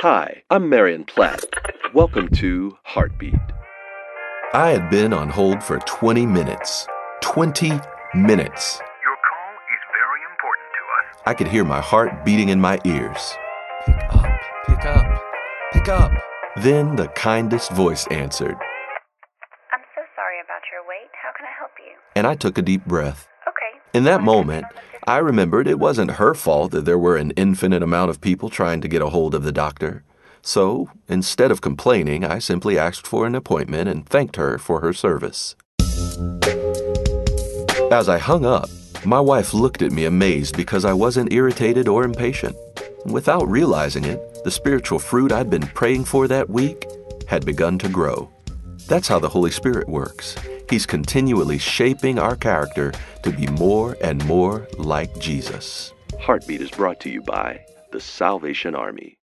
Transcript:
Hi, I'm Marion Platt. Welcome to Heartbeat. I had been on hold for 20 minutes. 20 minutes. Your call is very important to us. I could hear my heart beating in my ears. Pick up, pick up, pick up. Then the kindest voice answered, I'm so sorry about your wait. How can I help you? and I took a deep breath. Okay. In that moment, I remembered it wasn't her fault that there were an infinite amount of people trying to get a hold of the doctor. So, instead of complaining, I simply asked for an appointment and thanked her for her service. As I hung up, my wife looked at me amazed because I wasn't irritated or impatient. Without realizing it, the spiritual fruit I'd been praying for that week had begun to grow. That's how the Holy Spirit works. He's continually shaping our character to be more and more like Jesus. Heartbeat is brought to you by the Salvation Army.